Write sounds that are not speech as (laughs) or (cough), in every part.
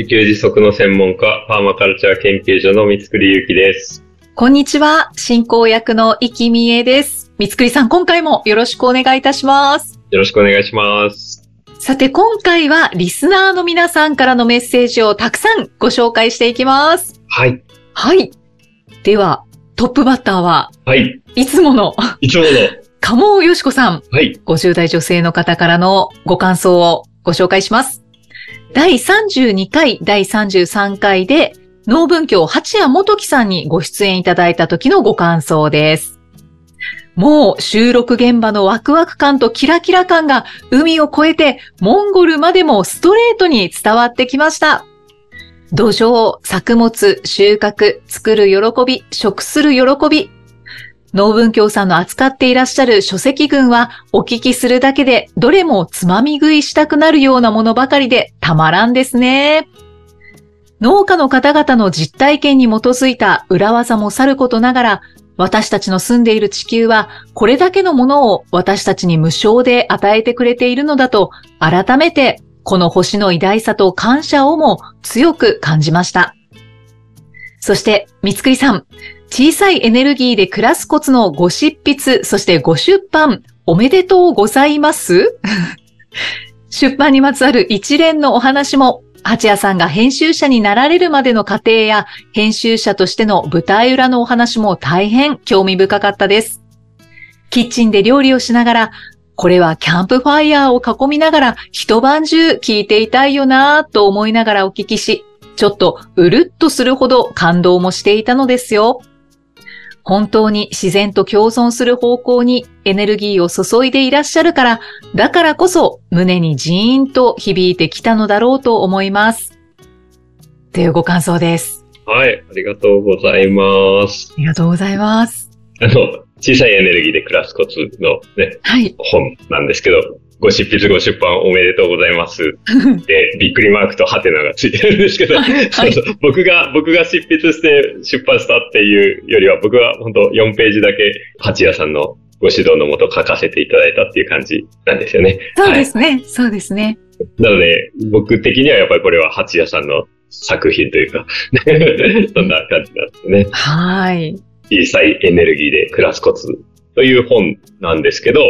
自給自足の専門家、パーマカルチャー研究所の三つくりゆうきです。こんにちは、進行役の生きみえです。三つくりさん、今回もよろしくお願いいたします。よろしくお願いします。さて、今回はリスナーの皆さんからのメッセージをたくさんご紹介していきます。はい。はい。では、トップバッターは、はい。いつもの、いつもの。(laughs) 鴨尾よしこさん。はい。50代女性の方からのご感想をご紹介します。第32回、第33回で、農文教八谷元樹さんにご出演いただいた時のご感想です。もう収録現場のワクワク感とキラキラ感が海を越えてモンゴルまでもストレートに伝わってきました。土壌、作物、収穫、作る喜び、食する喜び、農文教さんの扱っていらっしゃる書籍群はお聞きするだけでどれもつまみ食いしたくなるようなものばかりでたまらんですね。農家の方々の実体験に基づいた裏技もさることながら私たちの住んでいる地球はこれだけのものを私たちに無償で与えてくれているのだと改めてこの星の偉大さと感謝をも強く感じました。そして、三つくりさん、小さいエネルギーで暮らすコツのご執筆、そしてご出版、おめでとうございます？(laughs) 出版にまつわる一連のお話も、八谷さんが編集者になられるまでの過程や、編集者としての舞台裏のお話も大変興味深かったです。キッチンで料理をしながら、これはキャンプファイヤーを囲みながら一晩中聞いていたいよなぁと思いながらお聞きし、ちょっとうるっとするほど感動もしていたのですよ。本当に自然と共存する方向にエネルギーを注いでいらっしゃるから、だからこそ胸にジーンと響いてきたのだろうと思います。というご感想です。はい。ありがとうございます。ありがとうございます。あの、小さいエネルギーで暮らすコツのね、はい。本なんですけど、ご執筆ご出版おめでとうございます。(laughs) で、びっくりマークとハテナがついてるんですけど、はいそうそう僕が、僕が執筆して出版したっていうよりは、僕は本当4ページだけ、八谷さんのご指導のもと書かせていただいたっていう感じなんですよね。そうですね。そうですね。なので、僕的にはやっぱりこれは八谷さんの作品というか、(laughs) そんな感じなんですね。はい。小さいエネルギーで暮らすコツという本なんですけど、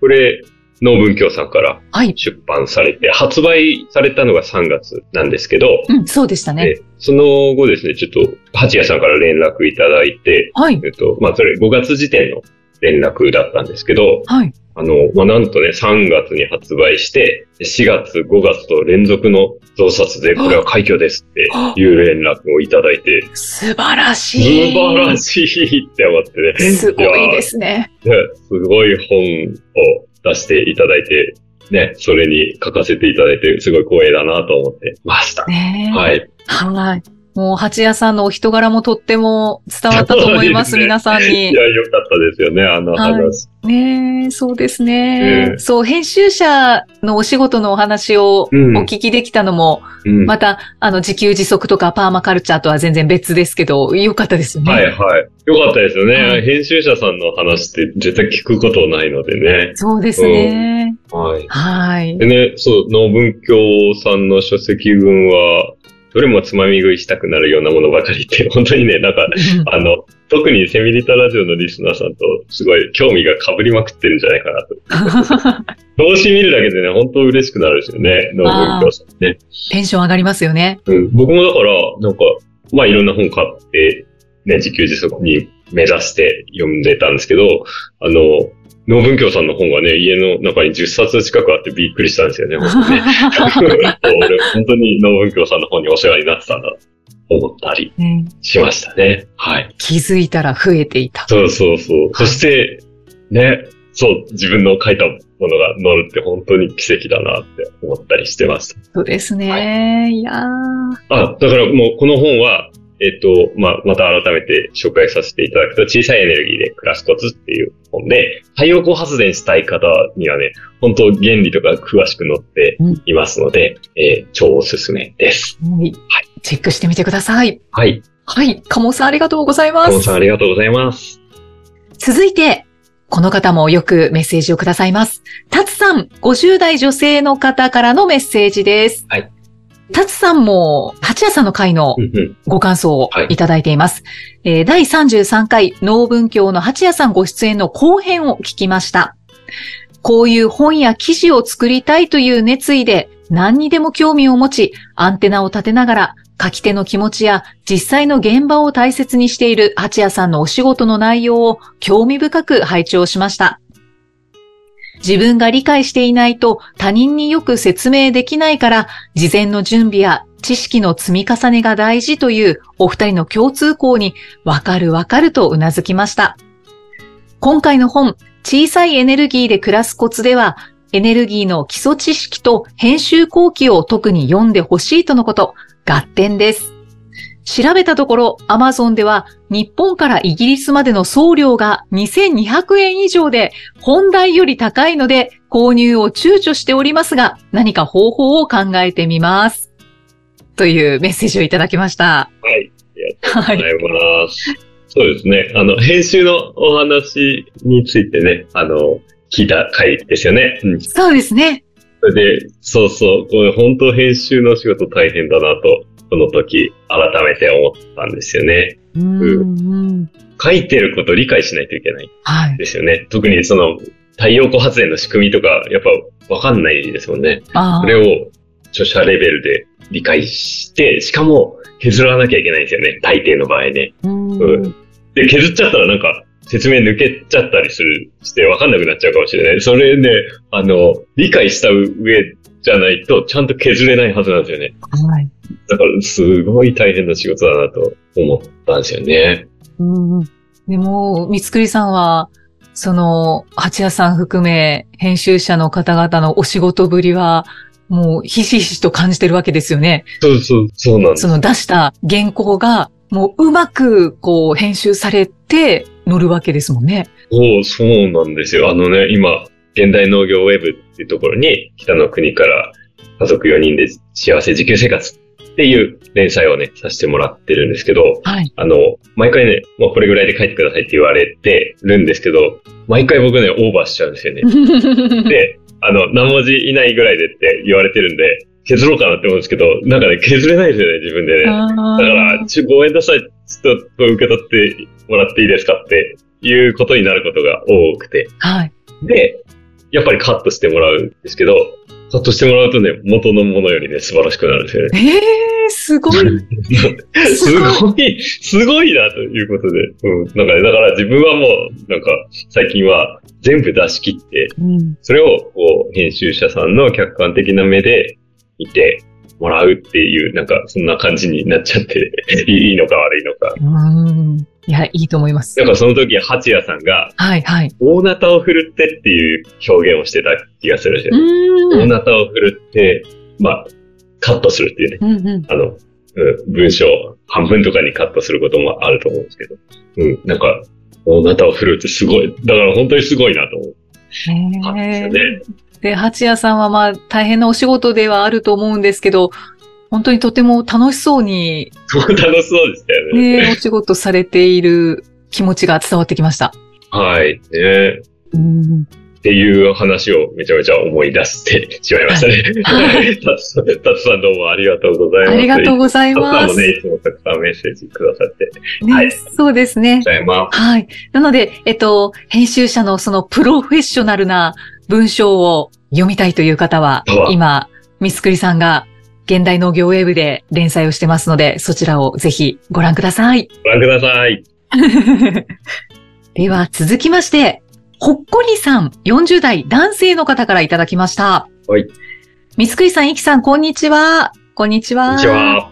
これ、農文教さんからはい。出版されて、発売されたのが3月なんですけど、うん、そうでしたね。でその後ですね、ちょっと、八谷さんから連絡いただいて、はい。えっと、まあ、それ5月時点の連絡だったんですけど、はい。あの、まあ、なんとね、3月に発売して、4月、5月と連続の増刷で、これは快挙ですっていう連絡をいただいて、素晴らし素い。晴らしいって思ってね。すごいですね。ねすごい本を出していただいて、ね、それに書かせていただいて、すごい光栄だなと思ってました。はい。はい。もう、八谷さんのお人柄もとっても伝わったと思います、ね皆さんに (laughs) い。や、よかったですよね、あの話。ねえ、そうですね、ええそう、編集者のお仕事のお話をおうん聞きできたのも、うんまた、あの、自給自足とかパーマカルチャーとは全然別ですけど、よかったですよね。はいはい。よかったですよね、はい編集者さんの話って絶対聞くことないのでね。そうですね。はい。はいで。ね、そう、農文教さんの書籍群は、どれもつまみ食いしたくなるようなものばかりって、本当にね、なんか、あの、特にセミリタラジオのリスナーさんとすごい興味が被りまくってるんじゃないかなと。(laughs) 表紙見るだけでね、本当嬉しくなるんですよね、農文教さんね。テンション上がりますよね。うん、僕もだから、なんか、まあいろんな本買って、ね、自給自足に目指して読んでたんですけど、あの、農文教さんの本がね、家の中に10冊近くあってびっくりしたんですよね、本当にね。(laughs) 俺、本当に農文教さんの本にお世話になってたんだ、と思ったりねしましたね。はい。気づいたら増えていた。そうそうそう。そして、ね、そう、自分の書いたものが載るって本当に奇跡だなって思ったりしてました。そうですね。い、やー。あ、だからもうこの本は、えっ、と、まあ、また改めて紹介させていただくと、小さいエネルギーで暮らすコツっていう本で、太陽光発電したい方にはね、本当原理とか詳しく載っていますので、えー超おすすめです。はい。チェックしてみてください。はい。はい。鴨さんありがとうございますカモさん。ありがとうございます。続いて、この方もよくメッセージをくださいます。タツさん、50代女性の方からのメッセージです。はい。タツさんも、八谷さんの回のご感想をはいいただいています。えー第33回、農文教の八谷さんご出演の後編を聞きました。こういう本や記事を作りたいという熱意で何にでも興味を持ち、アンテナを立てながら書き手の気持ちや実際の現場を大切にしている八谷さんのお仕事の内容を興味深く拝聴しました。自分が理解していないと他人によく説明できないから、事前の準備や知識の積み重ねが大事というお二人の共通項にわかるわかるとうなずきました。今回の本、小さいエネルギーで暮らすコツでは、エネルギーの基礎知識と編集後期を特に読んでほしいとのこと、合点です。調べたところ、アマゾンでは日本からイギリスまでの送料が2200円以上で、本題より高いので購入を躊躇しておりますが、何か方法を考えてみます。というメッセージをいただきました。はい。あはりがとうございます。そうですね。あの、編集のお話についてね、あの、聞いた回ですよね。うん。そうですね。それで、そうそう、これ本当編集の仕事大変だなと、この時、改めて思ったんですよね。うんうん。書いてることを理解しないといけないんはい。ですよね。特にその、太陽光発電の仕組みとか、やっぱわかんないですもんね。あそれを著者レベルで理解して、しかも削らなきゃいけないんですよね。大抵の場合ね。あ。うんうんで、削っちゃったらなんか、説明抜けちゃったりする、して分かんなくなっちゃうかもしれない。それで、あの、理解した上じゃないと、ちゃんと削れないはずなんですよね。はい。だから、すごい大変な仕事だなと思ったんですよね。うんうん。でも、三つくりさんは、その、八谷さん含め、編集者の方々のお仕事ぶりは、もう、ひしひしと感じてるわけですよね。そうそう、そうなんです。その出した原稿が、もううまく、こう、編集されて乗るわけですもんね。そう、そうなんですよ。あのね、今、現代農業ウェブっていうところに、北の国から家族4人で幸せ自給生活っていう連載をね、させてもらってるんですけど、はい。あの、毎回ね、もうこれぐらいで書いてくださいって言われてるんですけど、毎回僕ね、オーバーしちゃうんですよね。(laughs) で、あの、何文字以内ぐらいでって言われてるんで、削ろうかなって思うんですけど、なんかね、削れないですよね、自分でね。だから、ちょ、ごめんなさい。ちょっと受け取ってもらっていいですかっていうことになることが多くて。はい。で、やっぱりカットしてもらうんですけど、カットしてもらうとね、元のものよりね、素晴らしくなるんですよね。ええ (laughs) すごい。すごい、すごいなということで。うん。なんかね、だから自分はもう、なんか、最近は全部出し切って、うんそれを、こう、編集者さんの客観的な目で見てもらうっていう、なんか、そんな感じになっちゃって、(laughs) いいのか悪いのか。うん。いや、いいと思いますなん。かその時、八谷さんが、はい、はい。大ナタを振るってっていう表現をしてた気がするんですうよ。大ん。ナタを振るって、まあ、カットするっていうね。うん、うん。あの、うん、文章半分とかにカットすることもあると思うんですけど。うん、なんか、大ナタを振るってすごい。だから本当にすごいなと思ったんですよへえね。で、八谷さんはまあ、大変なお仕事ではあると思うんですけど、本当にとても楽しそうに、楽しそうでしたよね。ね、お仕事されている気持ちが伝わってきました。はい。ねうん。っていう話をめちゃめちゃ思い出してしまいましたね。はい (laughs) タツさんどうもありがとうございます。ありがとうございタツさます。んもね、いつもたくさんメッセージくださって。ねはいそうですね。ございまはい。なので、えっと、編集者のそのプロフェッショナルな文章を読みたいという方は今、ミスクリさんが現代農業ウェブで連載をしてますので、そちらをぜひご覧ください。す。ご覧ください。(laughs) では続きまして、ほっこりさん、40代男性の方からいただきました。はい。三つくりさん、いきさん、こんにちは。こんにちは。こんにちは。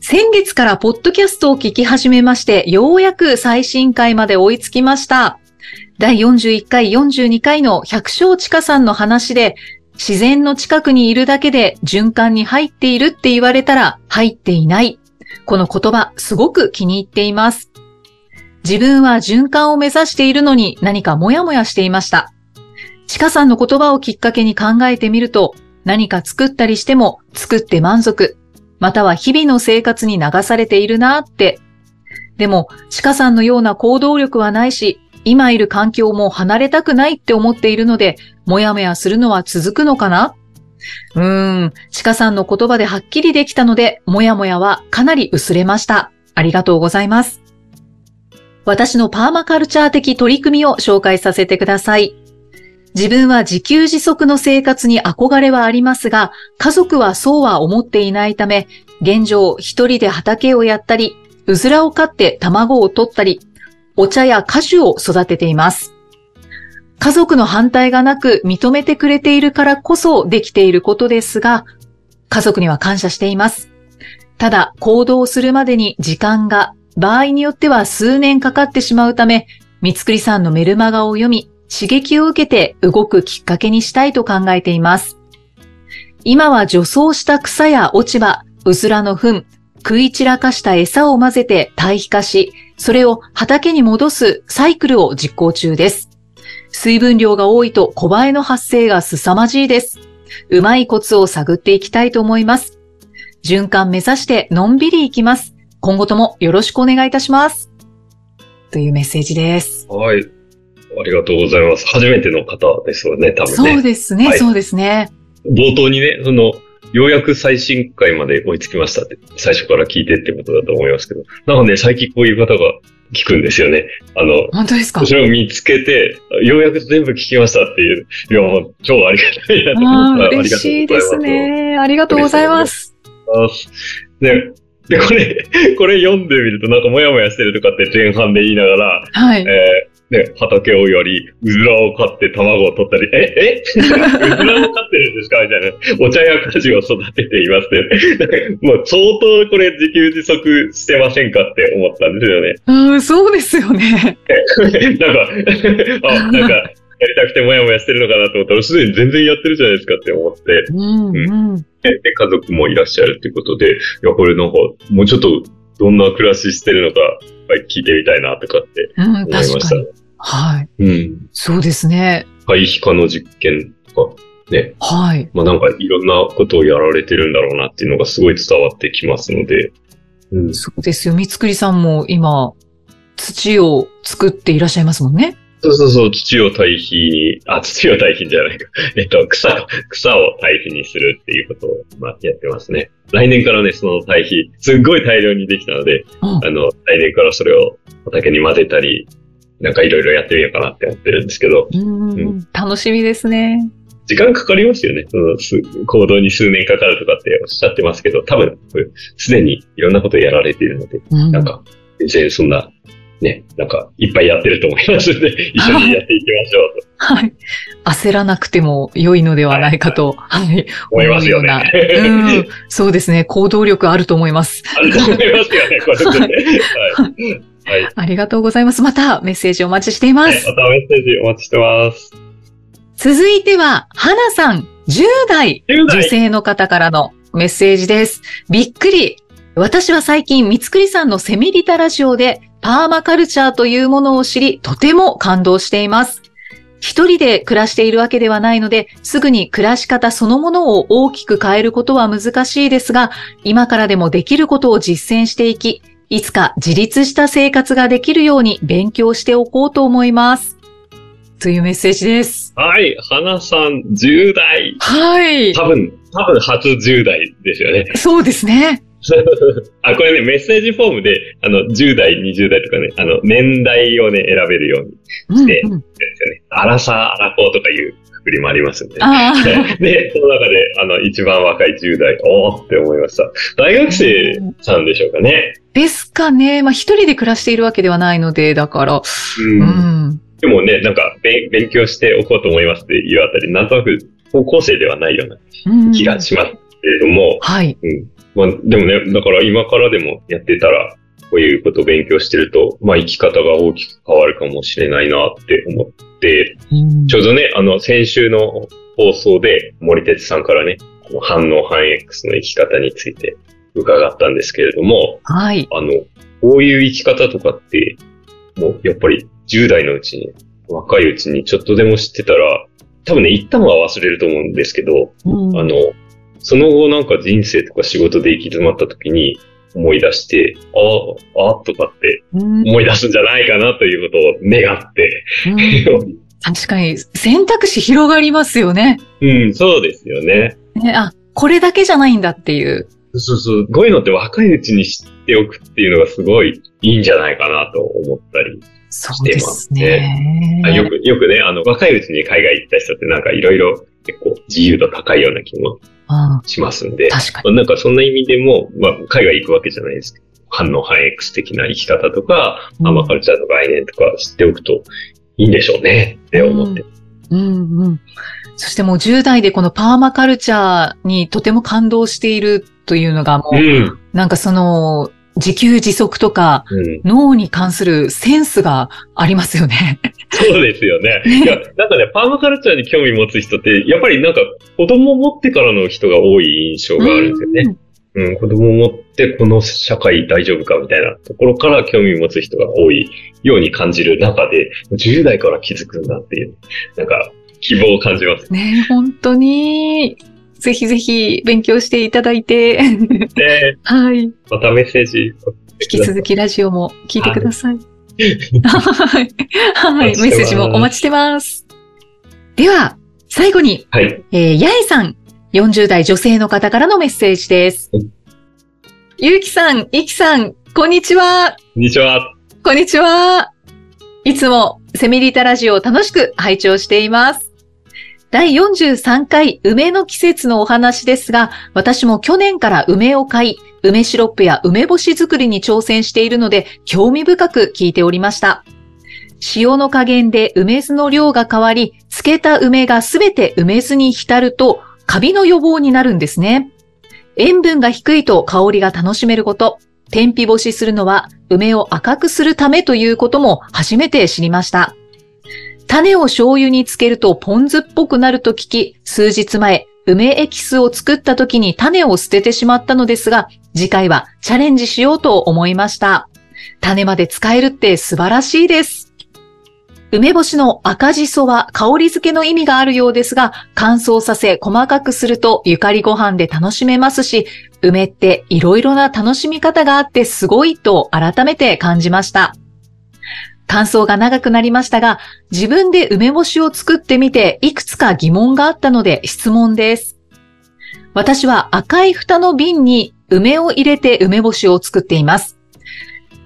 先月からポッドキャストを聞き始めまして、ようやく最新回まで追いつきました。第41回、42回の百姓地下さんの話で、自然の近くにいるだけで循環に入っているって言われたら入っていない。この言葉、すごく気に入っています。自分は循環を目指しているのに何かモヤモヤしていました。ちかさんの言葉をきっかけに考えてみると、何か作ったりしても作って満足、または日々の生活に流されているなって。でも、ちかさんのような行動力はないし、今いる環境も離れたくないって思っているので、もやもやするのは続くのかな？うーん、ちかさんの言葉ではっきりできたので、もやもやはかなり薄れました。ありがとうございます。私のパーマカルチャー的取り組みを紹介させてください。自分は自給自足の生活に憧れはありますが、家族はそうは思っていないため、現状一人で畑をやったり、うずらを飼って卵を取ったり、お茶や果樹を育てています。家族の反対がなく認めてくれているからこそできていることですが、家族には感謝しています。ただ、行動するまでに時間が、場合によっては数年かかってしまうため、三つくりさんのメルマガを読み、刺激を受けて動くきっかけにしたいと考えています。今は除草した草や落ち葉、うずらの糞、食い散らかした餌を混ぜて堆肥化し、それを畑に戻すサイクルを実行中です。水分量が多いと小バエの発生が凄まじいです。うまいコツを探っていきたいと思います。循環目指してのんびりいきます。今後ともよろしくお願いいたします。というメッセージです。はい。ありがとうございます。初めての方ですよね、多分ね。そうですね、はいそうですね。冒頭にね、その、ようやく最新回まで追いつきましたって、最初から聞いてってことだと思いますけど、なんかね、最近こういう方が聞くんですよね。あの、本当ですか？それを見つけて、ようやく全部聞きましたっていう、いや、もう超ありがたいなと思って嬉しいです。ね。ありがとうございます。ありがとうございます。で、で、これ、これ読んでみるとなんかモヤモヤしてるとかって前半で言いながら、はい。えーね、畑をやり、うずらを飼って卵を取ったり、え、え？(laughs) うずらを飼ってるんですか？みたいな。お茶や果樹を育てていますって。(laughs) もう相当これ自給自足してませんかって思ったんですよね。うん、そうですよね。(laughs) なんか、あ、なんか、やりたくてもやもやしてるのかなと思ったら、すでに全然やってるじゃないですかって思って、うん、うん。でで家族もいらっしゃるっていうことで、いや、これなんか、もうちょっと、どんな暮らししてるのか、ぱり聞いてみたいなとかってうん、思いました確かに。。はい。うん。そうですね。堆肥化の実験とか、ね。はい。まあなんかいろんなことをやられてるんだろうなっていうのがすごい伝わってきますので、うん。そうですよ。三つくりさんも今、土を作っていらっしゃいますもんね。そうそうそう、土を堆肥に、あ、(laughs) 土を堆肥じゃないか。(laughs) えっと、草、草を堆肥にするっていうことを、まあ、やってますね。来年からね、その堆肥、すっごい大量にできたので、うんあの、来年からそれを畑に混ぜたり、なんかいろいろやってみようかなって思ってるんですけど、うん、楽しみですね。時間かかりますよね。そのす行動に数年かかるとかっておっしゃってますけど、多分、すでにいろんなことをやられているので、うんなんか、全然そんな、ね、なんか、いっぱいやってると思いますので、(laughs) 一緒にやっていきましょうとはい。焦らなくても良いのではないかと、はい。思いますよね。思うようなうん。そうですね。行動力あると思います。あると思いますよね、これでね。はい。はい。ありがとうございます。またメッセージお待ちしていはい、ます。またメッセージお待ちしてます。続いては、花さん、10代10代女性の方からのメッセージです。びっくり。私は最近、三つくりさんのセミリタラジオで、パーマカルチャーというものを知り、とても感動しています。一人で暮らしているわけではないので、すぐに暮らし方そのものを大きく変えることは難しいですが、今からでもできることを実践していき、いつか自立した生活ができるように勉強しておこうと思います。というメッセージです。はい、花さん10代。はい。多分、多分初10代ですよね。そうですね。(laughs) あ、これね、メッセージフォームで、あの、10代、20代とかね、あの、年代をね、選べるようにうんでうんですよね。アラサー、アラフォーとかいうくくりもありますんで。ああ。(laughs) で、その中で、あの、一番若い10代、おーって思いました。大学生さんでしょうかね。ですかね。まあ、一人で暮らしているわけではないので、だから。う。うんん。でもね、なんか、べ勉強しておこうと思いますっていうあたり、なんとなく、高校生ではないようなうん気がしますけれども、はい。まあ、でもね、だから今からでもやってたら、こういうことを勉強してると、まあ生き方が大きく変わるかもしれないなって思って、うんちょうどね、あの、先週の放送で森哲さんからね、あの反応反 X の生き方について伺ったんですけれども、はい。あの、こういう生き方とかって、もうやっぱり10代のうちに、若いうちにちょっとでも知ってたら、多分ね、一旦は忘れると思うんですけど、うんあの、その後なんか人生とか仕事で行き詰まった時に思い出して、ああ、あとかってうん思い出すんじゃないかなということを願って、うん確かに選択肢広がりますよね。うん、そうですよね。ねあ、これだけじゃないんだっていう。そうそう、こういうのって若いうちに知っておくっていうのがすごいいいんじゃないかなと思ったり。そうですね。あよく、よくね、あの、若いうちに海外行った人ってなんかいろいろ結構自由度高いような気もあしますんで、確かに。なんかそんな意味でも、まあ、海外行くわけじゃないですけど、反応反 X 的な生き方とか、うんアマカルチャーの概念とか知っておくといいんでしょうねって思って。うんうん。そしてもう10代でこのパーマカルチャーにとても感動しているというのがもう、うん。なんかその、自給自足とか、うん。脳に関するセンスがありますよね。そうですよね。ね (laughs) いや、なんかね、パーマカルチャーに興味持つ人って、やっぱりなんか子供を持ってからの人が多い印象があるんですよね。うん、子供を持ってこの社会大丈夫かみたいなところから興味を持つ人が多いように感じる中で、10代から気づくんだっていう、なんか希望を感じます。うん。ね本当に、ぜひぜひ勉強していただいて、で、(laughs) はい。またメッセージ引き続きラジオも聞いてください。はい。はい。メッセージもお待ちしてます。では、最後に、はい。えー、やえさん、40代女性の方からのメッセージですはい。ゆうきさん、いきさん、こんにちは。こんにちは。こんにちは。いつもセミリタラジオを楽しく拝聴しています。第43回梅の季節のお話ですが、私も去年から梅を買い、梅シロップや梅干し作りに挑戦しているので、興味深く聞いておりました。塩の加減で梅酢の量が変わり、漬けた梅がすべて梅酢に浸ると、カビの予防になるんですね。塩分が低いと香りが楽しめること。天日干しするのは梅を赤くするためということも初めて知りました。種を醤油につけるとポン酢っぽくなると聞き、数日前、梅エキスを作った時に種を捨ててしまったのですが、次回はチャレンジしようと思いました。種まで使えるって素晴らしいです。梅干しの赤じそは香り付けの意味があるようですが、乾燥させ細かくするとゆかりご飯で楽しめますし、梅っていろいろな楽しみ方があってすごいと改めて感じました。感想が長くなりましたが、自分で梅干しを作ってみていくつか疑問があったので質問です。私は赤い蓋の瓶に梅を入れて梅干しを作っています。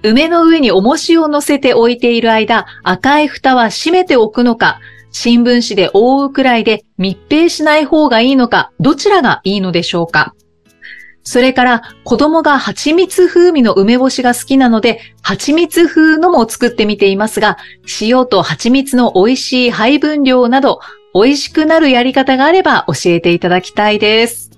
梅の上に重しを乗せて置いている間、赤い蓋は閉めておくのか、新聞紙で覆うくらいで密閉しない方がいいのか、どちらがいいのでしょうかそれから子供が蜂蜜風味の梅干しが好きなので、蜂蜜風のも作ってみていますが、塩と蜂蜜の美味しい配分量など、美味しくなるやり方があれば教えていただきたいです。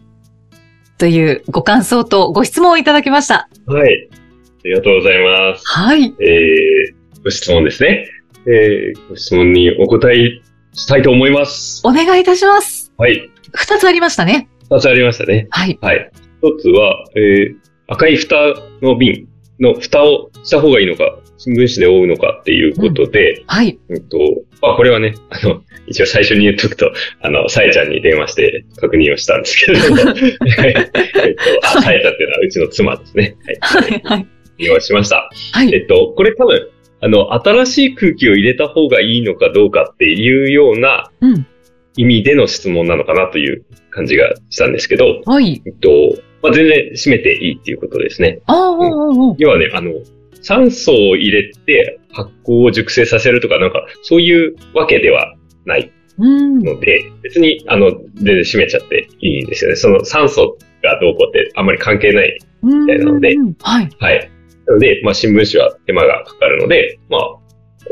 というご感想とご質問をいただきました。はい。ありがとうございます。はい。えー、ご質問ですね。えー、ご質問にお答えしたいと思います。お願いいたします。はい。二つありましたね。二つありましたね。はい。はい。一つは、えー、赤い蓋の瓶の蓋をした方がいいのか、新聞紙で覆うのかっていうことで、はい。うんと、まあ、これはね、あの、一応最初に言っとくと、あの、さえちゃんに電話して確認をしたんですけれども、は (laughs) いえっと、あ、さえちゃんっていうのはうちの妻ですね。は。はいい。はい。電話しました。はい。えっと、これ多分、あの、新しい空気を入れた方がいいのかどうかっていうようなうん。意味での質問なのかなという感じがしたんですけど、はい。えっと、まあ、全然閉めていいっていうことですね。ああ、うんうんうん。要はね、あの、酸素を入れて発酵を熟成させるとか、なんか、そういうわけではないうん。ので、別に、あの、全然閉めちゃっていいんですよね。その酸素がどうこうってあんまり関係ない。みたいなのではい。はい。なので、まあ、新聞紙は手間がかかるので、まあ、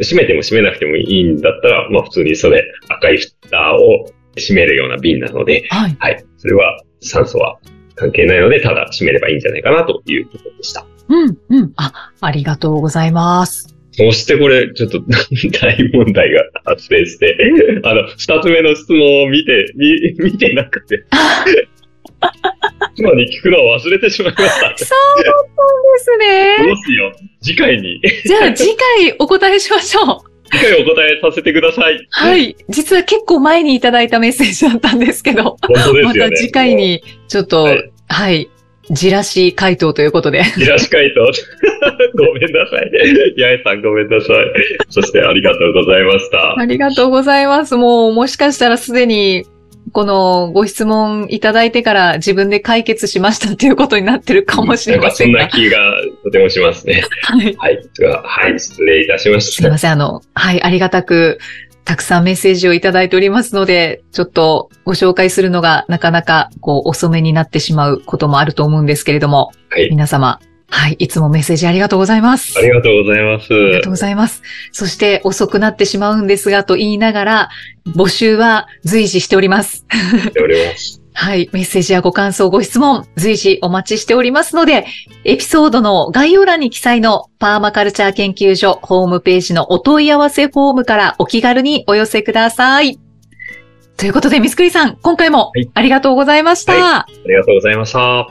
閉めても閉めなくてもいいんだったら、まあ、普通にそれ、赤い蓋を閉めるような瓶なので、はい。はい。それは酸素は関係ないので、ただ閉めればいいんじゃないかなということでした。うん、うん。あ、ありがとうございます。そしてこれ、ちょっと大問題が発生して、あの、二つ目の質問を見て、見、(laughs) 見てなくて、妻に聞くのを忘れてしまいました。そうだったんですどね。うしよう。次回に、じゃあ次回お答えしましょう。次回お答えさせてください。は。い。実は結構前にいただいたメッセージだったんですけど、本当ですよね。また次回にちょっと、ははいい、じらし回答ということで。イラシ回答。(laughs) ごめんなさい。八重さんごめんなさい。そしてありがとうございました。ありがとうございます。もう、もしかしたらすでに、このご質問いただいてから自分で解決しましたっていうことになってるかもしれませんが。なんかそんな気がとてもしますね。はい。はい。でははい。失礼いたしました。すいません。あの、はい、ありがたく、たくさんメッセージをいただいておりますので、ちょっとご紹介するのがなかなか、こう、遅めになってしまうこともあると思うんですけれども、はい。皆様、はい、いつもメッセージありがとうございます。ありがとうございます。ありがとうございます。そして遅くなってしまうんですがと言いながら、募集は随時しております。しております。はい。メッセージやご感想、ご質問、随時お待ちしておりますので、エピソードの概要欄に記載のパーマカルチャー研究所ホームページのお問い合わせフォームからお気軽にお寄せください。ということで、ミスクリさん、今回もありがとうございました。ありがとうございました。